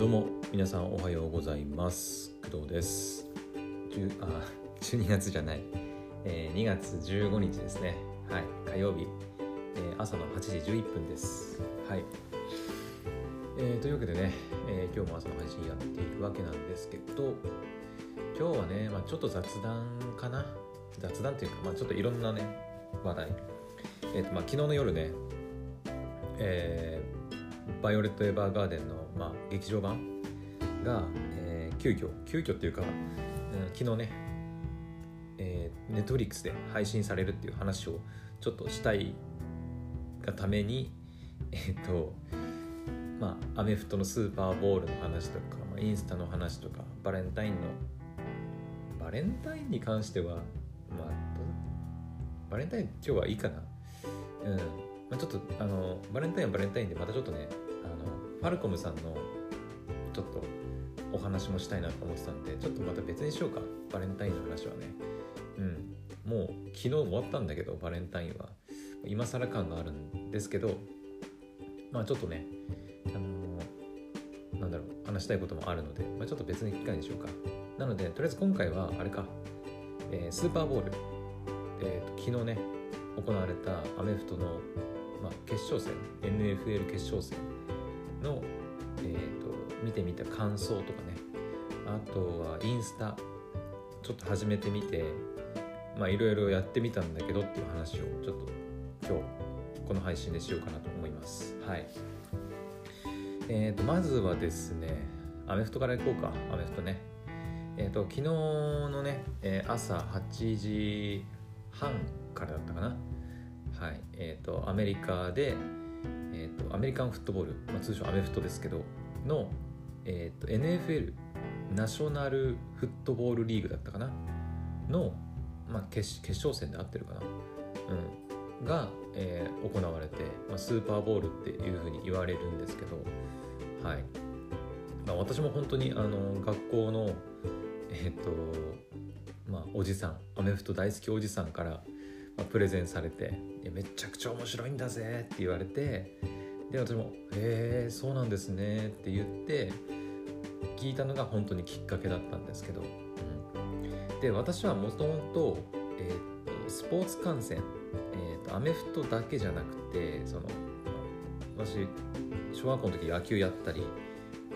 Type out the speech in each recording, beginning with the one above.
どうも皆さんおはようございます。工藤です10あ 12月じゃない、えー2月15日ですね。はい火曜日、えー朝の8時11分です。はい、えーというわけでね、えー今日も朝の配信やっていくわけなんですけど今日はね、まあ、ちょっと雑談かな。雑談っていうか、まあ、ちょっといろんなね話題。えーとまあ、昨日の夜ね、えーバイオレット・エヴァーガーデンの、まあ、劇場版が、えー急遽急遽っていうか、うん昨日ね、えー、ネットフリックスで配信されるっていう話をちょっとしたいがためにえっ、とまあアメフトのスーパーボールの話とか、まあ、インスタの話とかバレンタインのバレンタインに関してはまあバレンタイン今日はいいかな。うん、まあ、ちょっとあのバレンタインはバレンタインでまたちょっとねファルコムさんのちょっとお話もしたいなと思ってたんでちょっとまた別にしようか。バレンタインの話はね。うん。もう昨日終わったんだけどバレンタインは。今更感があるんですけどまあちょっとねあのなんだろう話したいこともあるので、まあ、ちょっと別に機会にしようか。なのでとりあえず今回はあれか、えースーパーボール、えーと昨日ね行われたアメフトの、まあ、決勝戦。NFL 決勝戦。の、えー、と見てみた感想とかね。あとはインスタちょっと始めてみてまあいろいろやってみたんだけどっていう話をちょっと今日この配信でしようかなと思います。はい。えー、とまずはですねアメフトからいこうか。アメフトね。えー、と昨日のね、えー朝8時半からだったかな。はい。えっ、とアメリカで、アメリカンフットボール、まあ、通称アメフトですけどの、えー、と NFL ナショナルフットボールリーグだったかな？の、まあ、決決勝戦で合ってるかな、うん、が、えー行われて、まあ、スーパーボールっていうふうに言われるんですけどはい、まあ、私も本当にあの学校のえっ、とまあおじさんアメフト大好きおじさんから、まあ、プレゼンされて「めちゃくちゃ面白いんだぜ」って言われてで私も「へえそうなんですね」って言って聞いたのが本当にきっかけだったんですけど、うん、で私はもともと,、えーとスポーツ観戦、えーとアメフトだけじゃなくてその私小学校の時野球やったり、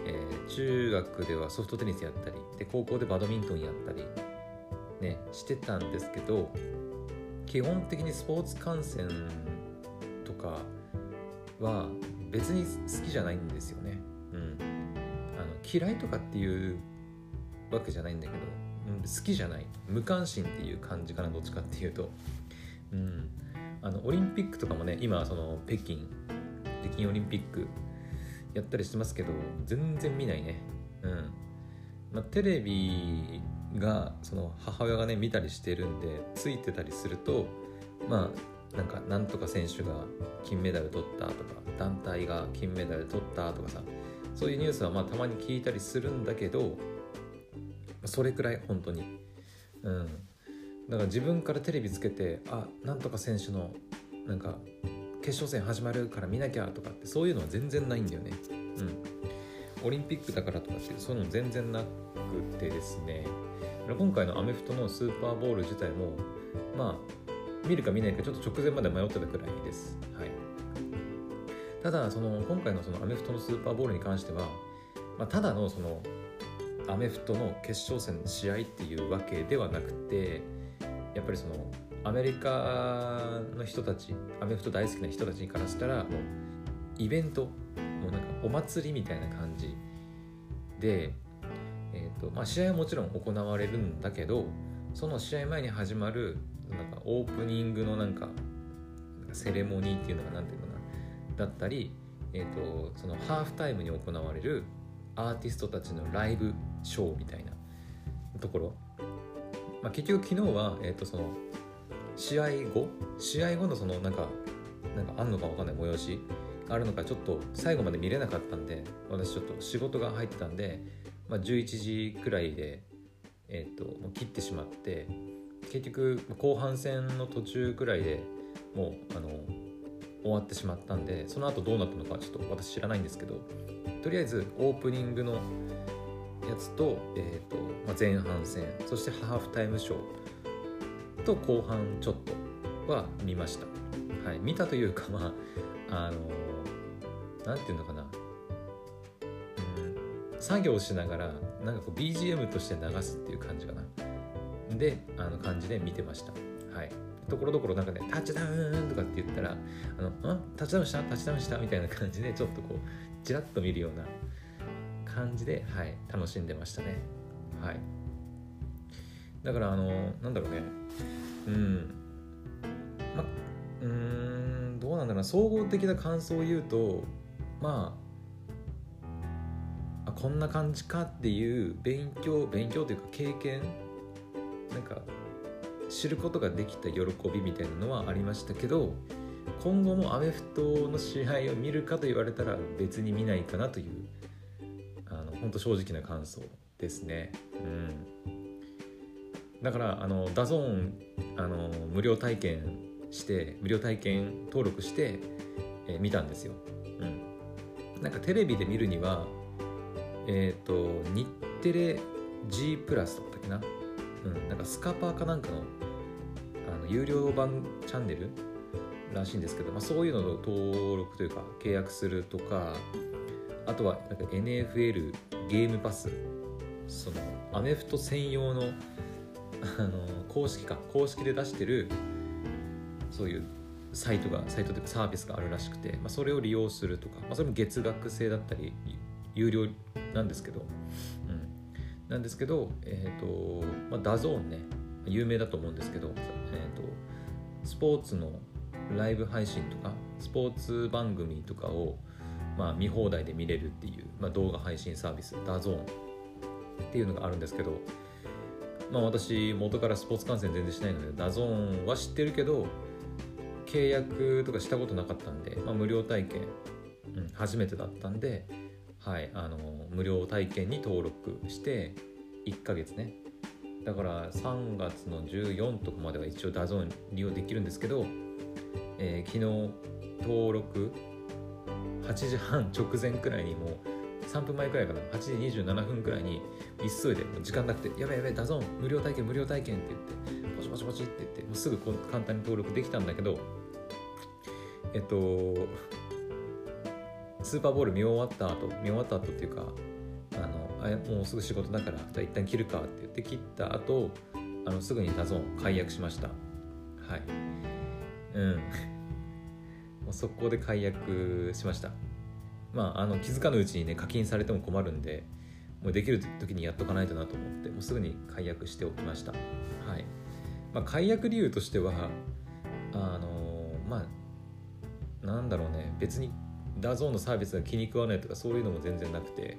えー中学ではソフトテニスやったりで高校でバドミントンやったりねしてたんですけど基本的にスポーツ観戦とかは別に好きじゃないんですよね。うん、あの嫌いとかっていうわけじゃないんだけど、うん、好きじゃない。無関心っていう感じかなどっちかっていうと、うん、あのオリンピックとかもね今その北京北京オリンピックやったりしてますけど全然見ないね。うん。まあ、テレビがその母親がね見たりしてるんでついてたりするとまあなんかなんとか選手が金メダル取ったとか団体が金メダル取ったとかさそういうニュースはまあたまに聞いたりするんだけどそれくらい本当に。うん。だから自分からテレビつけてあなんとか選手のなんか決勝戦始まるから見なきゃとかってそういうのは全然ないんだよね。うん。オリンピックだからとかっていうそういうの全然なくてですね。今回のアメフトのスーパーボール自体もまあ見るか見ないかちょっと直前まで迷ってたくらいです、はい、ただその今回のそのアメフトのスーパーボールに関しては、まあ、ただのそのアメフトの決勝戦の試合っていうわけではなくてやっぱりそのアメリカの人たちアメフト大好きな人たちからしたらもうイベントもうなんかお祭りみたいな感じで、えーとまあ、試合はもちろん行われるんだけどその試合前に始まるなんかオープニングのなんかセレモニーっていうのが何ていうかな。だったり、えー、とそのハーフタイムに行われるアーティストたちのライブショーみたいなところ、まあ、結局昨日は、えー、とその試合後？試合後のそのなんかなんかあんのかわかんない催しあるのかちょっと最後まで見れなかったんで私ちょっと仕事が入ってたんで、まあ、11時くらいで、えー、ともう切ってしまって結局後半戦の途中くらいでもうあの終わってしまったんでその後どうなったのかちょっと私知らないんですけどとりあえずオープニングのやつと,、えーとまあ、前半戦そしてハーフタイムショーと後半ちょっとは見ました、はい、見たというかまああの何て言うのかな、うん、作業しながらなんかこう BGM として流すっていう感じかな。であの感じで見てました。はい。ところどころなんかね「タッチダウン!」とかって言ったら「あのんタッチダウンした？タッチダウンした?」みたいな感じでちょっとこうちらっと見るような感じで、はい、楽しんでましたね。はい。だからあのなんだろうね。うん。まうんどうなんだろうな。総合的な感想を言うとまああこんな感じかっていう勉強勉強というか経験なんか知ることができた喜びみたいなのはありましたけど今後もアメフトの試合を見るかと言われたら別に見ないかなというあの本当正直な感想ですね。うん、だからあの DAZN あの無料体験して無料体験登録して、えー、見たんですよ。うん、なんかテレビで見るにはえっ、ー、と日テレ G プラスだったっけな？うん、なんかスカパーかなんかのあの有料版チャンネルらしいんですけど、まあ、そういうのの登録というか契約するとかあとはなんか NFL ゲームパスそのアメフト専用のあの公式か公式で出してるそういうサイトがサイトというかサービスがあるらしくて、まあ、それを利用するとか、まあ、それも月額制だったり有料なんですけどなんですけど、えーとまあ、 DAZNね有名だと思うんですけど、えーと、スポーツのライブ配信とかスポーツ番組とかを、まあ、見放題で見れるっていう、まあ、動画配信サービス DAZNっていうのがあるんですけど、まあ、私元からスポーツ観戦全然しないので DAZNは知ってるけど契約とかしたことなかったんで、まあ、無料体験、うん、初めてだったんではい、あの無料体験に登録して1ヶ月ね。だから3月の14とかまでは一応 DAZN利用できるんですけど、えー、昨日登録8時半直前くらいにもう3分前くらいかな。8時27分くらいに急いで時間なくて「やべやべ DAZN無料体験無料体験」って言ってポチポチポチって言ってもうすぐ簡単に登録できたんだけどえっとスーパーボール見終わった後見終わった後っていうかあのあもうすぐ仕事だからじゃあ一旦切るかって言って切った後あのすぐに DAZN解約しました。はい。うん。もう速攻で解約しました。まああの気づかぬうちにね課金されても困るんでもうできる時にやっとかないとなと思ってもうすぐに解約しておきました。はい。まあ解約理由としてはあのまあなんだろうね別に DAZNのサービスが気に食わないとかそういうのも全然なくて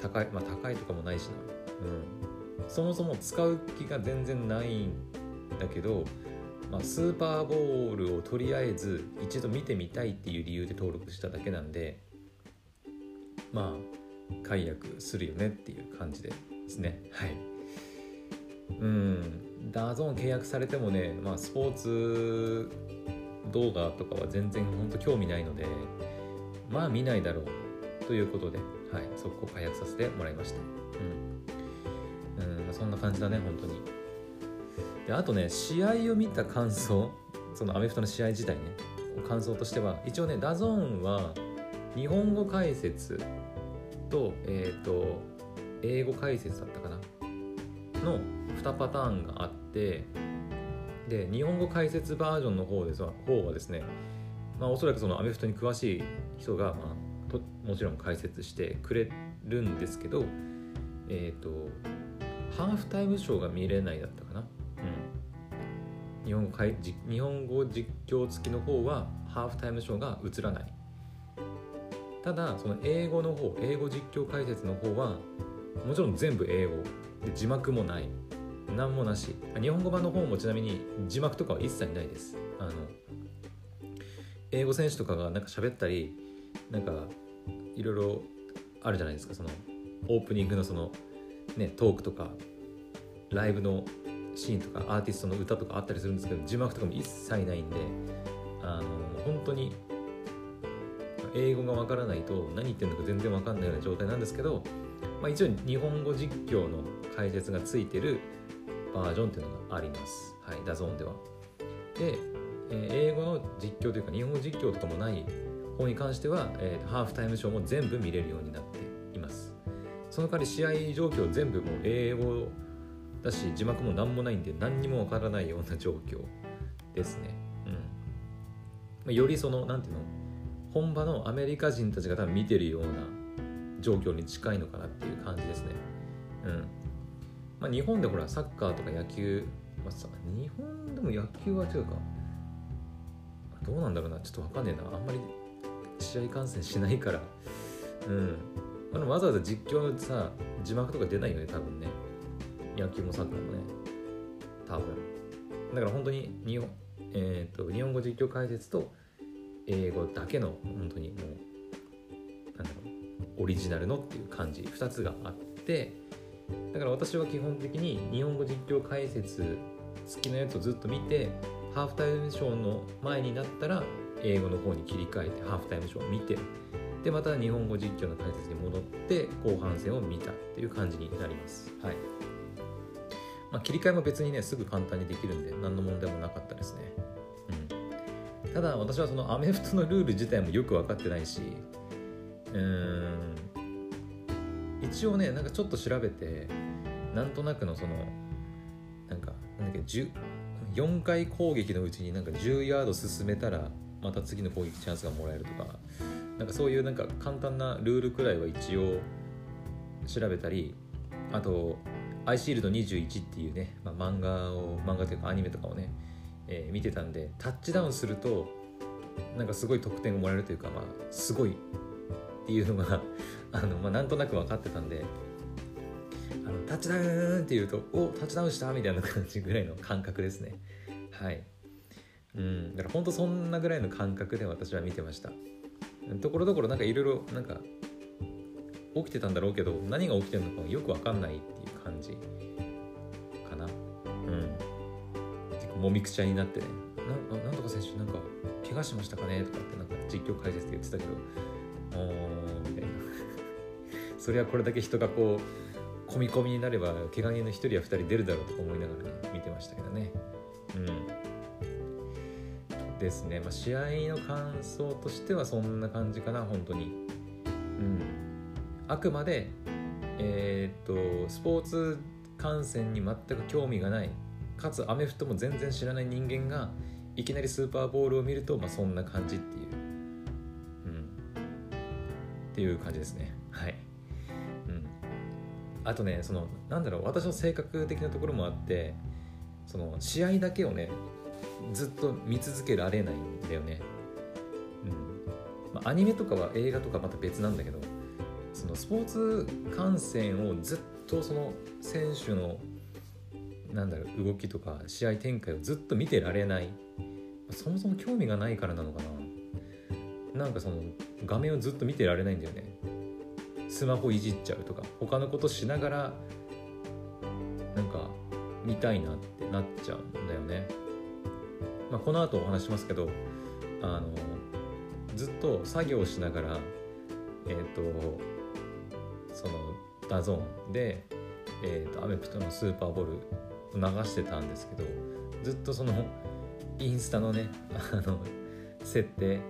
高いまあ高いとかもないしな、うん、そもそも使う気が全然ないんだけど、まあ、スーパーボールをとりあえず一度見てみたいっていう理由で登録しただけなんでまあ解約するよねっていう感じですね。はい。うん。 DAZN契約されてもね、まあ、スポーツ動画とかは全然本当興味ないのでまあ見ないだろうということで、はい、速攻解約させてもらいました。うん。うん、そんな感じだね、本当に。で、あとね、試合を見た感想、そのアメフトの試合自体ね、感想としては、一応ね、 DAZNは日本語解説と、えっ、ー、と、英語解説だったかなの2パターンがあって、で、日本語解説バージョンの方ですは方はですね、まあ、おそらくそのアメフトに詳しい人が、まあ、ともちろん解説してくれるんですけど、えっ、ー、とハーフタイムショーが見れないだったかな、うん、日本語日本語実況付きの方はハーフタイムショーが映らない。ただその英語の方英語実況解説の方はもちろん全部英語。で字幕もない。何もなし。日本語版の方もちなみに字幕とかは一切ないです。あの英語選手とかがなんか喋ったりなんかいろいろあるじゃないですかそのオープニングのそのねトークとかライブのシーンとかアーティストの歌とかあったりするんですけど字幕とかも一切ないんであの本当に英語がわからないと何言ってるのか全然わかんないような状態なんですけど、まあ、一応日本語実況の解説がついてるバージョンっていうのがあります。はい、 DAZNでは。で、え、英語の実況というか日本語実況とかもない方に関しては、えー、ハーフタイムショーも全部見れるようになっています。その代わり試合状況全部もう英語だし字幕も何もないんで何にもわからないような状況 ですね。うん。よりその、なんていうの、本場のアメリカ人たちが多分見てるような状況に近いのかなっていう感じですね。うん。まあ、日本でほら、サッカーとか野球、まあ、日本でも野球は違うか。どうなんだろうな、ちょっとわかんねえな。あんまり試合観戦しないから。うん。あのわざわざ実況のさ、字幕とか出ないよね、多分ね。野球もサッカーもね。多分。だから本当に日本,、えーと、日本語実況解説と英語だけの本当にもうなんだろうオリジナルのっていう感じ2つがあってだから私は基本的に日本語実況解説付きのやつをずっと見てハーフタイムショーの前になったら英語の方に切り替えてハーフタイムショーを見てでまた日本語実況の解説に戻って後半戦を見たっていう感じになります。はい。まあ、切り替えも別にねすぐ簡単にできるんで何の問題もなかったですね、うん、ただ私はそのアメフトのルール自体もよく分かってないしうん。一応ねなんかちょっと調べてなんとなくのそのなんかなんだっけ4回攻撃のうちになんか10ヤード進めたらまた次の攻撃チャンスがもらえるとか。なんかそういうなんか簡単なルールくらいは一応調べたりあとアイシールド21っていうね、まあ、漫画を漫画というかアニメとかをね、えー、見てたんでタッチダウンするとなんかすごい得点をもらえるというか、まあ、すごいっていうのがあの、まあ、なんとなく分かってたんであのタッチダウンっていうとおタッチダウンしたみたいな感じぐらいの感覚ですね。はい。うん。だから本当そんなぐらいの感覚で私は見てました。ところどころなんかいろいろなんか起きてたんだろうけど何が起きてるのかよく分かんないっていう感じかな。うん。結構もみくちゃになってね。ななんとか選手なんか怪我しましたかねとかってなんか実況解説で言ってたけどおーみたいな。それはこれだけ人がこう込み込みになれば怪我人の1人や2人出るだろうとか思いながらね見てましたけどね。うん。ですね、まあ、試合の感想としてはそんな感じかな本当に。うん。あくまで、えー、っとスポーツ観戦に全く興味がない。かつアメフトも全然知らない人間がいきなりスーパーボールを見ると、まあ、そんな感じっていう、うん、っていう感じですね。はい、あとねそのなんだろう私の性格的なところもあってその試合だけをねずっと見続けられないんだよね、うん。まあ、アニメとかは映画とかまた別なんだけどそのスポーツ観戦をずっとその選手のなんだろう動きとか試合展開をずっと見てられない。そもそも興味がないからなのかな。なんかその画面をずっと見てられないんだよね。スマホいじっちゃうとか他のことしながらなんか見たいなってなっちゃうんだよね。まあこの後お話しますけどあのずっと作業しながらえっ、ー、とその DAZNで、えーと、アメフトのスーパーボールを流してたんですけどずっとそのインスタのねあの設定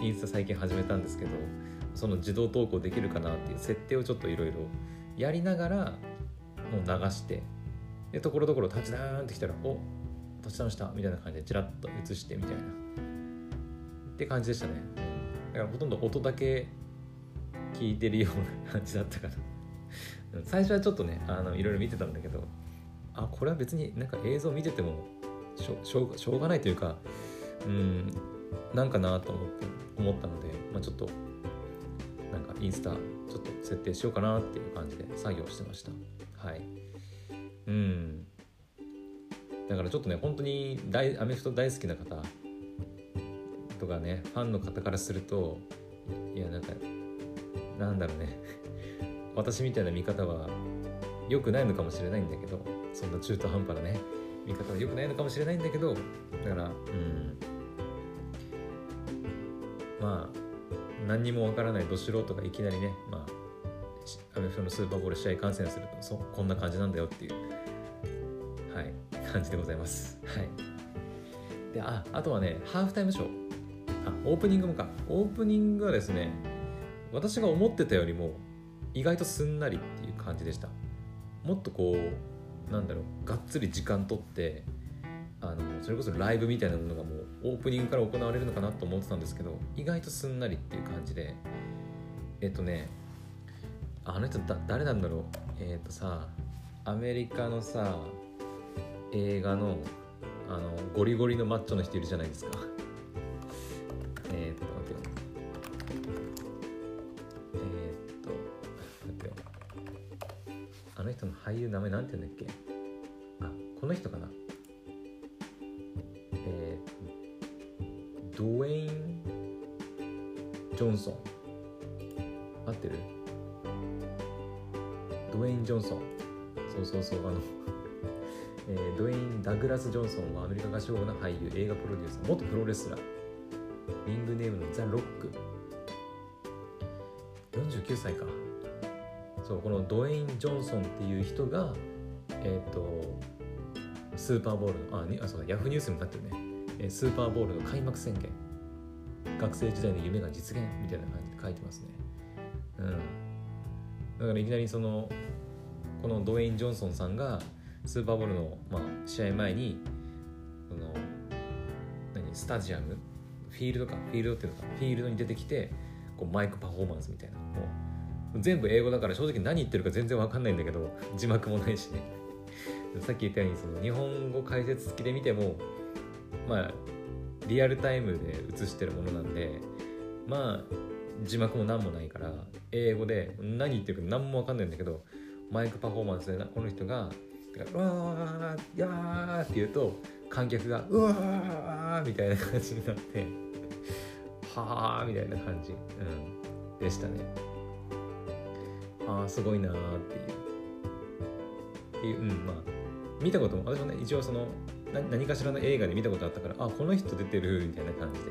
インスタ最近始めたんですけどその自動投稿できるかなっていう設定をちょっといろいろやりながらもう流してでところどころタッチダウンってきたらおタッチダウンしたみたいな感じでチラッと映してみたいな。って感じでしたね。だからほとんど音だけ聞いてるような感じだったかな。最初はちょっとねあのいろいろ見てたんだけどあこれは別になんか映像見ててもしょしょうしょうがないというかうんなんかなと思って思ったので、まあ、ちょっとインスタちょっと設定しようかなっていう感じで作業してました。はい。うん。だからちょっとね本当に大アメフト大好きな方とかねファンの方からするといやなんかなんだろうね。私みたいな見方は良くないのかもしれないんだけどそんな中途半端なね見方は良くないのかもしれないんだけどだからうん。まあ何にもわからないど素人がいきなりね、まあ、アメフトのスーパーボール試合観戦するとそこんな感じなんだよっていう、はい、感じでございます。はい、でああとはねハーフタイムショー。あオープニングもか。オープニングはですね私が思ってたよりも意外とすんなりっていう感じでした。もっとこうなんだろうがっつり時間とってあのそれこそライブみたいなものがもうオープニングから行われるのかなと思ってたんですけど意外とすんなりっていう感じでえっとねあの人だ誰なんだろう？えっとさアメリカのさ映画のあのゴリゴリのマッチョの人いるじゃないですか。えっと待ってよ。えっと待ってよ。あの人の俳優名前なんて言うんだっけ？あこの人かな？ソン合ってる？ドウェイン・ジョンソン。そうそうそうあの えー、ドウェイン・ダグラス・ジョンソンはアメリカ合唱の俳優映画プロデューサー元プロレスラー。リングネームのザ・ロック。49歳か。そうこのドウェイン・ジョンソンっていう人がえっ、ー、とスーパーボールのああそうだヤフーニュースにもなってるね。スーパーボールの開幕宣言。学生時代の夢が実現みたいな感じで書いてますね。うん。だからいきなりそのこのドウェイン・ジョンソンさんがスーパーボールの、まあ、試合前にその何スタジアムフィールドかフィールドっていうのかフィールドに出てきてこうマイクパフォーマンスみたいな。もう全部英語だから正直何言ってるか全然わかんないんだけど字幕もないしね。さっき言ったようにその日本語解説付きで見てもまあリアルタイムで映してるものなんでまあ字幕も何もないから英語で何言ってるか何も分かんないんだけどマイクパフォーマンスでこの人が「うわーやー」って言うと観客が「うわー」みたいな感じになって「はあ」みたいな感じ、うん、でしたね。ああすごいなーっていう。っていううんまあ見たことも私もね一応その何かしらの映画で見たことあったからあこの人出てるみたいな感じで、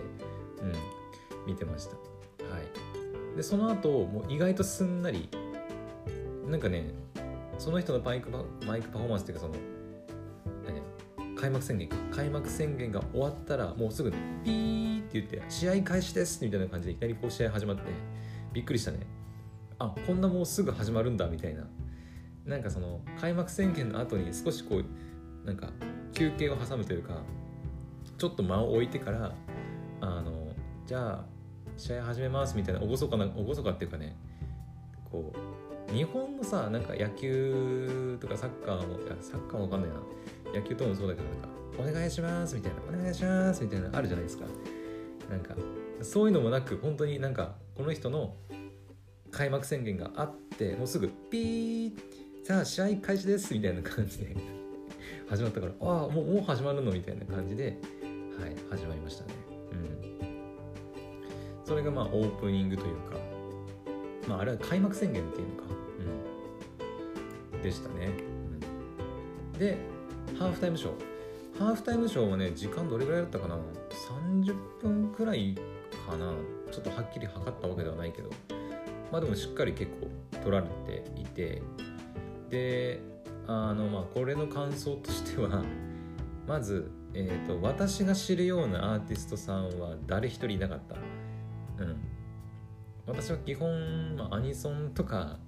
うん、見てました。はい。でその後もう意外とすんなりなんかねその人のマイクマイクパフォーマンスっていうかその開幕宣言か。開幕宣言が終わったらもうすぐ、ね、ピーって言って試合開始ですみたいな感じでいきなりこう試合始まってびっくりしたね。あこんなもうすぐ始まるんだみたいな。なんかその開幕宣言の後に少しこうなんか休憩を挟むというかちょっと間を置いてからあのじゃあ試合始めますみたいな厳かな厳かっていうかねこう日本のさなんか野球とかサッカーもサッカーもわかんないな。野球ともそうだけどなんかお願いしますみたいなお願いしますみたいなあるじゃないですか。なんかそういうのもなく本当になんかこの人の開幕宣言があってもうすぐピーさあ試合開始ですみたいな感じで。始まったからああもうもう始まるの？みたいな感じで、はい、始まりましたね。うん、それがまあオープニングというか、まあ、あれは開幕宣言っていうのか、うん、でしたね。うん、でハーフタイムショー。ハーフタイムショーはね時間どれぐらいだったかな？30分くらいかな。ちょっとはっきり測ったわけではないけど。まあでもしっかり結構取られていて。であのまあこれの感想としては まず、えーと、私が知るようなアーティストさんは誰一人いなかった。うん、私は基本、まあ、アニソンとか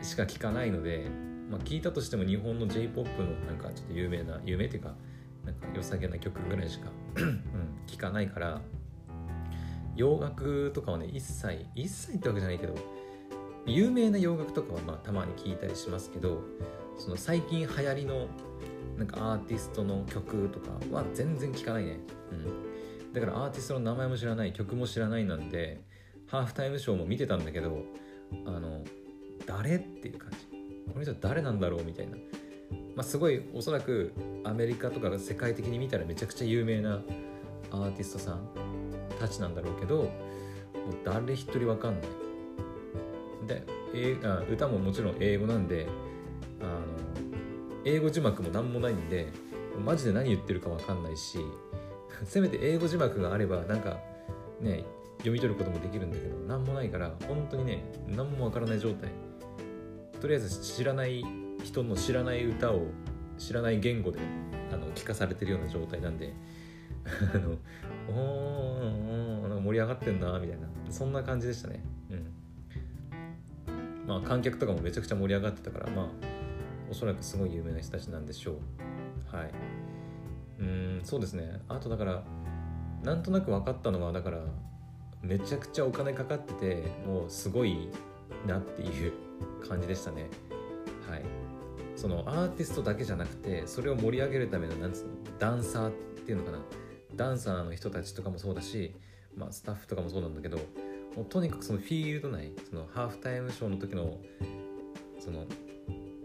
しか聞かないので、まあ、聞いたとしても日本の J-POP のなんかちょっと有名な有名っていうかなんか良さげな曲ぐらいしか、うん、聞かないから洋楽とかはね一切一切ってわけじゃないけど有名な洋楽とかはまあたまに聞いたりしますけどその最近流行りのなんかアーティストの曲とかは全然聞かないね、うん、だからアーティストの名前も知らない曲も知らないなんでハーフタイムショーも見てたんだけどあの誰っていう感じ。この人誰なんだろうみたいな。まあすごいおそらくアメリカとか世界的に見たらめちゃくちゃ有名なアーティストさんたちなんだろうけどもう誰一人わかんない。でえ、あ歌ももちろん英語なんであの英語字幕も何もないんでマジで何言ってるか分かんないし せめて英語字幕があればなんかね読み取ることもできるんだけど何もないから本当にね何もわからない状態。とりあえず知らない人の知らない歌を知らない言語であの聞かされてるような状態なんで あのおー盛り上がってんなみたいな。そんな感じでしたね。うん。まあ観客とかもめちゃくちゃ盛り上がってたからまあおそらくすごい有名な人たちなんでしょう。はい。うんそうですね。あとだからなんとなく分かったのはだからめちゃくちゃお金かかっててもうすごいなっていう 感じでしたね。はい。そのアーティストだけじゃなくてそれを盛り上げるためのなんつうのダンサーっていうのかな。ダンサーの人たちとかもそうだし、まあ、スタッフとかもそうなんだけどもうとにかくそのフィールド内そのハーフタイムショーの時のその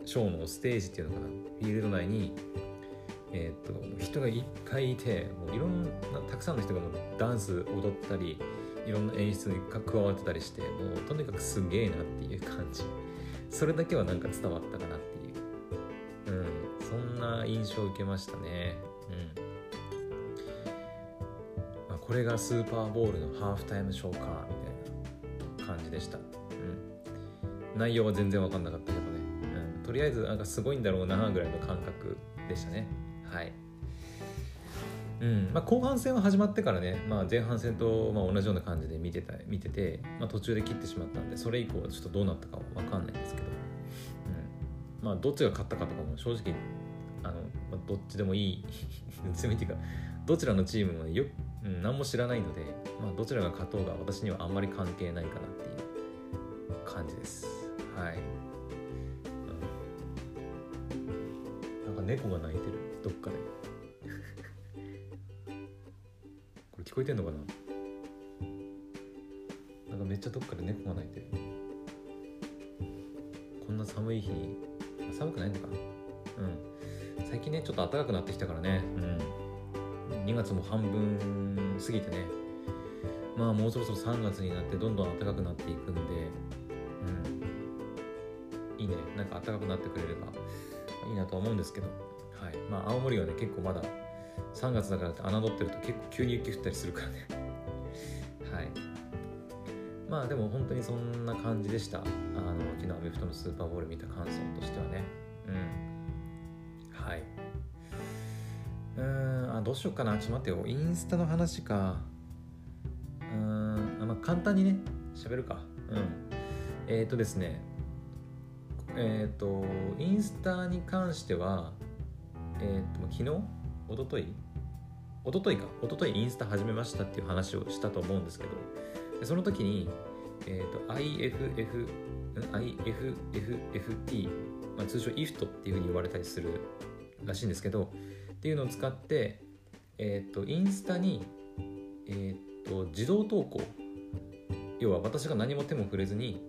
ショーのステージっていうのかなフィールド内にえー、っと人がいっぱいいてもういろんなたくさんの人がもうダンス踊ったりいろんな演出に加わってたりしてもうとにかくすげえなっていう感じ。それだけはなんか伝わったかなっていう。うんそんな印象を受けましたね。うん。まあ、これがスーパーボールのハーフタイムショーかみたいな感じでした、うん、内容は全然分かんなかった、とりあえずなんかすごいんだろうなぐらいの感覚でしたね。はい。うん。まあ、後半戦は始まってからね、まあ、前半戦とまあ同じような感じで見てた見てて、まあ、途中で切ってしまったんでそれ以降はちょっとどうなったかは分かんないんですけど、うん。まあ、どっちが勝ったかとかも正直あの、まあ、どっちでもいい 強みっていうかどちらのチームもよ、うん、何も知らないので、まあ、どちらが勝とうが私にはあんまり関係ないかなっていう感じです。はい、猫が鳴いてる。どっかで。これ聞こえてんのかな？なんかめっちゃどっかで猫が鳴いてる。こんな寒い日に寒くないのかな？うん。最近ねちょっと暖かくなってきたからね。うん。2月も半分過ぎてね。まあもうそろそろ3月になってどんどん暖かくなっていくんで。うん。いいね。なんか暖かくなってくれればいいなとは思うんですけど。はい。まあ青森はね結構まだ3月だからって侮ってると結構急に雪降ったりするからね。はい。まあでも本当にそんな感じでした。あの昨日アメフトのスーパーボール見た感想としてはね。うん。はい。うんあどうしようかな。ちょっと待ってよ。インスタの話か。うんあまあ簡単にね喋るか。うん。えっ、ー、とですね。えっ、ー、とインスタに関してはえっ、ー、と昨日？おとといおとといか。おとといインスタ始めましたっていう話をしたと思うんですけどその時に、えーと、IFF IFFFT、まあ、通称 IFT っていうふうに言われたりするらしいんですけどっていうのを使って、えーと、インスタに、えーと、自動投稿。要は私が何も手も触れずに、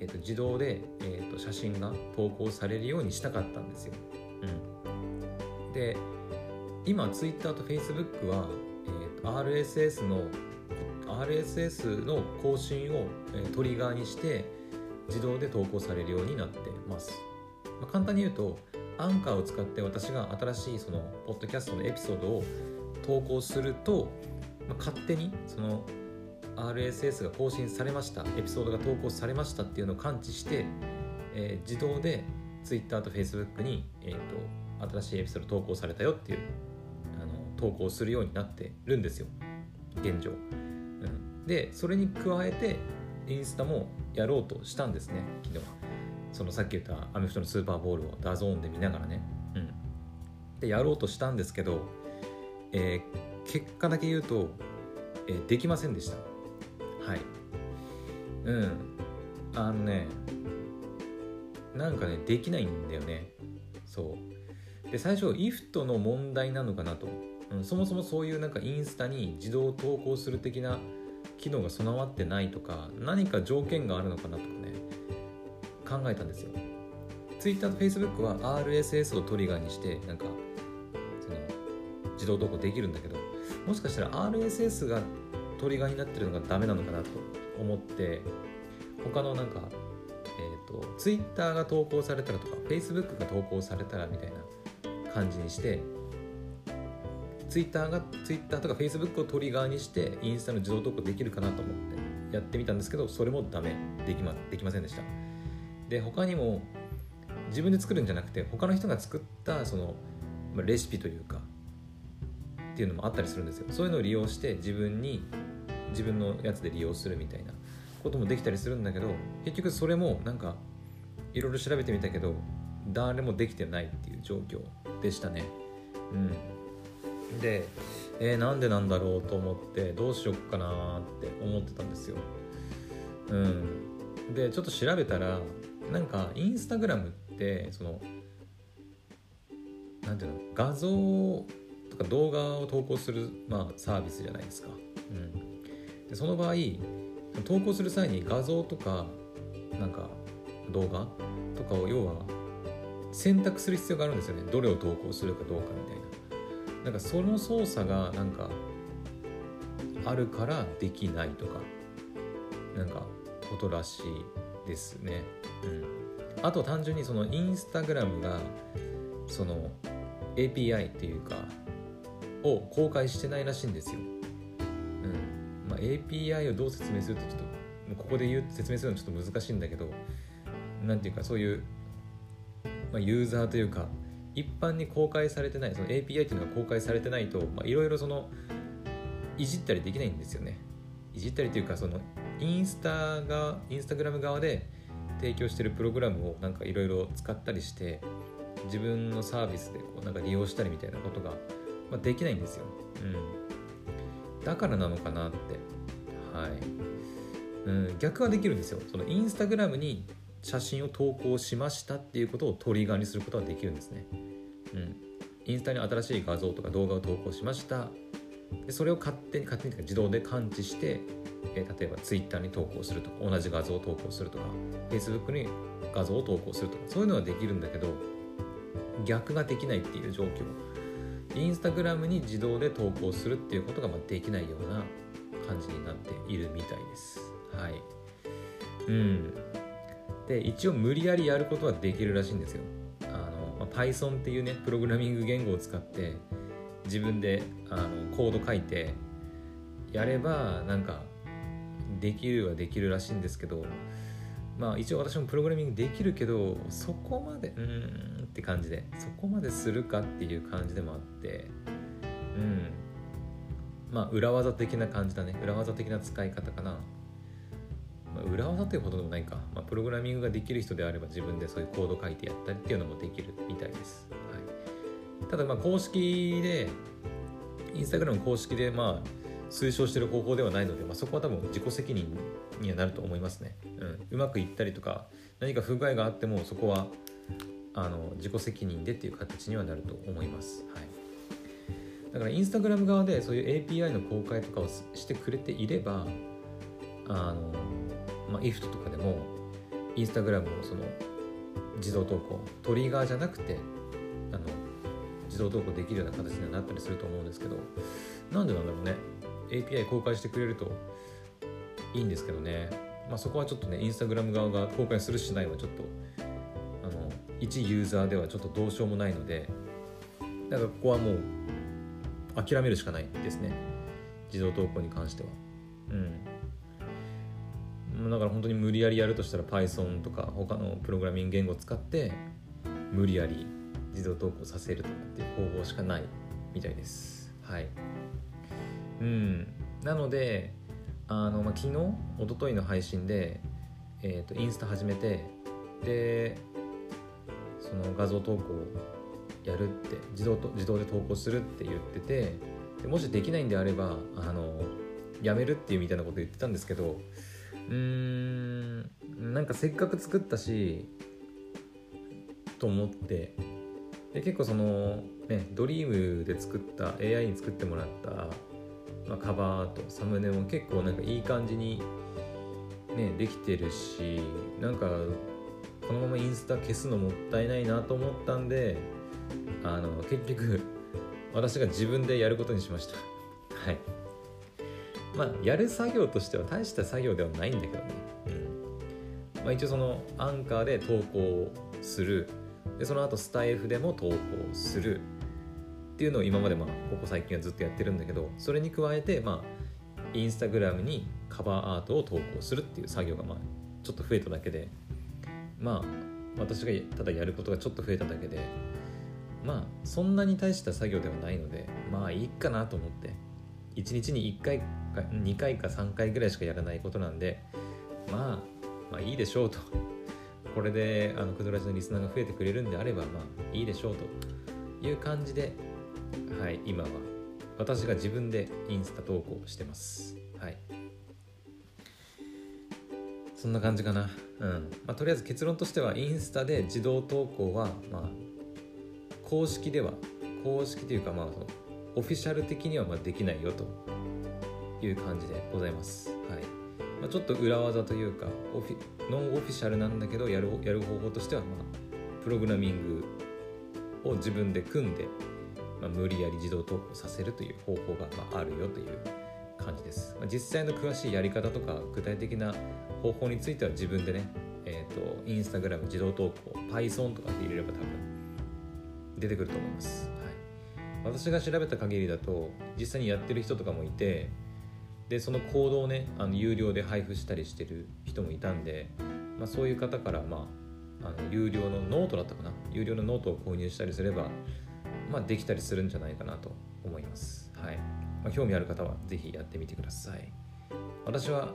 えー、と自動で、えー、と写真が投稿されるようにしたかったんですよ。うん、で今 Twitter と Facebook は、えー、と RSS の RSS の更新を、えー、トリガーにして自動で投稿されるようになってます、まあ、簡単に言うとアンカーを使って私が新しいそのポッドキャストのエピソードを投稿すると、まあ、勝手にその RSS が更新されました。エピソードが投稿されましたっていうのを感知して、えー、自動で Twitter と Facebook に、えーと新しいエピソード投稿されたよっていうあの投稿するようになってるんですよ。現状、うん、でそれに加えてインスタもやろうとしたんですね昨日そのさっき言ったアメフトのスーパーボウルを DAZN で見ながらね、うん、でやろうとしたんですけど、えー、結果だけ言うと、えー、できませんでした。はい。うん。あのねなんかねできないんだよね。そう。で最初 IFT の問題なのかなと。うん、そもそもそういうなんかインスタに自動投稿する的な機能が備わってないとか何か条件があるのかなとかね考えたんですよ。Twitter と Facebook は RSS をトリガーにしてなんかその自動投稿できるんだけどもしかしたら RSS がトリガーになってるのがダメなのかなと思って他のなんかえっ、ー、と Twitter が投稿されたらとか Facebook が投稿されたらみたいな感じにして Twitter が Twitter とか Facebook をトリガーにしてインスタの自動投稿できるかなと思ってやってみたんですけどそれもダメできまできませんでした。で他にも自分で作るんじゃなくて他の人が作ったその、レシピというかっていうのもあったりするんですよ。そういうのを利用して自分に自分のやつで利用するみたいなこともできたりするんだけど結局それもなんかいろいろ調べてみたけど誰もできてないっていう状況でしたね。うん。でえー、なんでなんだろうと思ってどうしよっかなって思ってたんですよ。うん。でちょっと調べたらなんかインスタグラムってそのなんていうの画像とか動画を投稿する、まあ、サービスじゃないですか、うん、でその場合投稿する際に画像とかなんか動画とかを要は選択する必要があるんですよね。どれを投稿するかどうかみたいな。なんかその操作がなんかあるからできないとか。なんかことらしいですね。うん。あと単純にそのインスタグラムがその API っていうかを公開してないらしいんですよ、API をどう説明するとちょっとここで言う説明するのちょっと難しいんだけど何ていうかそういうまあ、ユーザーというか一般に公開されてないその API っていうのが公開されてないといろいろそのいじったりできないんですよね。いじったりというかそのインスタがインスタグラム側で提供してるプログラムをなんかいろいろ使ったりして自分のサービスでこうなんか利用したりみたいなことが、まあ、できないんですよ、うん、だからなのかなってはい、うん、逆はできるんですよそのインスタグラムに写真を投稿しましたっていうことをトリガーにすることができるんですね。うん。インスタに新しい画像とか動画を投稿しました。でそれを勝手に勝手に自動で感知して、えー、例えば Twitter に投稿するとか同じ画像を投稿するとか Facebook に画像を投稿するとかそういうのはできるんだけど逆ができないっていう状況インスタグラムに自動で投稿するっていうことができないような感じになっているみたいです。はい。うん。で一応無理やりやることはできるらしいんですよ。あの、ま、Python っていうねプログラミング言語を使って自分であのコード書いてやればなんかできるはできるらしいんですけどまあ一応私もプログラミングできるけどそこまでうん。って感じでそこまでするかっていう感じでもあってうん。まあ裏技的な感じだね。裏技的な使い方かな。まあ、裏技というほどでもないか、まあ、プログラミングができる人であれば自分でそういうコード書いてやったりっていうのもできるみたいです。はい、ただまあ公式で、インスタグラム公式でまあ推奨してる方法ではないので、まあ、そこは多分自己責任にはなると思いますね。うん、うまくいったりとか何か不具合があってもそこはあの自己責任でっていう形にはなると思います。はい。だからインスタグラム側でそういう API の公開とかをしてくれていればあのまあ、IFT とかでもインスタグラムをその自動投稿トリガーじゃなくてあの自動投稿できるような形にはなったりすると思うんですけどなんでなんだろうね。API 公開してくれるといいんですけどね、まあ、そこはちょっとねインスタグラム側が公開するしないはちょっと一ユーザーではちょっとどうしようもないのでだからここはもう諦めるしかないですね。自動投稿に関しては。うん。だから本当に無理やりやるとしたら Python とか他のプログラミング言語を使って無理やり自動投稿させるとかっていう方法しかないみたいです。はい。うん。なのであの、まあ、昨日一昨日の配信で、えーと、インスタ始めてでその画像投稿をやるって自動と自動で投稿するって言っててでもしできないんであればあのやめるっていうみたいなこと言ってたんですけどうーんなんかせっかく作ったしと思ってで結構そのねドリームで作った AI に作ってもらった、まあ、カバーとサムネも結構なんかいい感じにねできてるしなんかこのままインスタ消すのもったいないなと思ったんであの結局私が自分でやることにしました。はい。まあやる作業としては大した作業ではないんだけどね、うん。まあ、一応そのアンカーで投稿する。でその後スタイフでも投稿する。っていうのを今までまあここ最近はずっとやってるんだけどそれに加えてまあインスタグラムにカバーアートを投稿するっていう作業がまあちょっと増えただけで。まあ私がただやることがちょっと増えただけでまあそんなに大した作業ではないのでまあいいかなと思って1日に1回か2回か3回ぐらいしかやらないことなんでまあまあいいでしょうと。これであのクドラジのリスナーが増えてくれるんであればまあいいでしょうと。いう感じではい今は私が自分でインスタ投稿してます。はい。そんな感じかなうんまあ、とりあえず結論としてはインスタで自動投稿はまあ公式では公式というかまあそのオフィシャル的にはまできないよという感じでございます。はいまあ、ちょっと裏技というかオフィノンオフィシャルなんだけどやるやる方法としては、まあ、プログラミングを自分で組んで、まあ、無理やり自動投稿させるという方法がまあるよという感じです。まあ、実際の詳しいやり方とか具体的な方法については自分でね、え、ー、と、インスタグラム自動投稿、Python とかで入れれば多分出てくると思います。はい、私が調べた限りだと、実際にやってる人とかもいて、で、そのコードをね、あの有料で配布したりしてる人もいたんで、まあ、そういう方から、まあ、あの有料のノートだったかな？有料のノートを購入したりすれば、まあ、できたりするんじゃないかなと思います。はいまあ、興味ある方は是非やってみてください。私は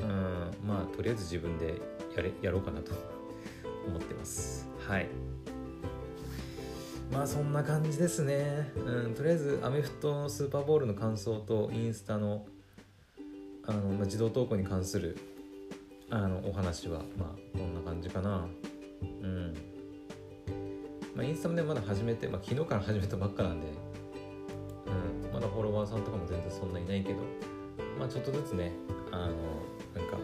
うん。まあとりあえず自分でやれやろうかなと 思ってます。はい。まあそんな感じですね、うん、とりあえずアメフトのスーパーボールの感想とインスタのあの、まあ、自動投稿に関するあのお話はまあこんな感じかな。うん。まあインスタもねまだ始めて、まあ、昨日から始めたばっかなんでうん。まだフォロワーさんとかも全然そんないないけどまあちょっとずつねあのなんか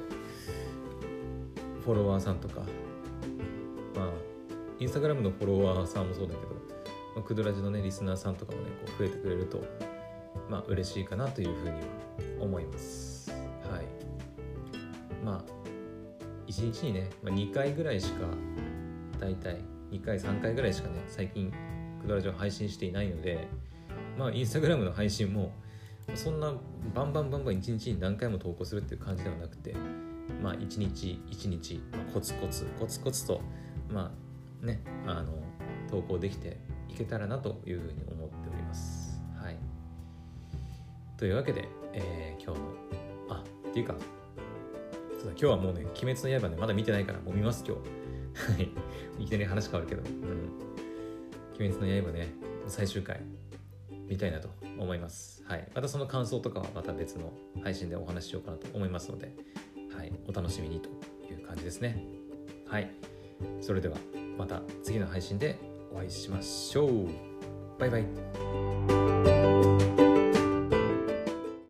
フォロワーさんとか。まあインスタグラムのフォロワーさんもそうだけど、まあ、クドラジのねリスナーさんとかもねこう増えてくれるとまあ嬉しいかなというふうには思います。はい。まあ1日にね、まあ、2回ぐらいしか大体2回3回ぐらいしかね最近クドラジを配信していないのでまあインスタグラムの配信もそんなバンバンバンバン一日に何回も投稿するっていう感じではなくてまあ一日一日、まあ、コツコツコツコツとまあねあの投稿できていけたらなというふうに思っております。はい、というわけで、えー、今日のあっていうかそうだ今日はもうね「鬼滅の刃ね」まだ見てないからもう見ます今日。はい。いきなり話変わるけど「うん、鬼滅の刃ね」最終回。みたいなと思います。はい。またその感想とかはまた別の配信でお話ししようかなと思いますので、はい。お楽しみにという感じですね。はい。それではまた次の配信でお会いしましょう。バイバイ。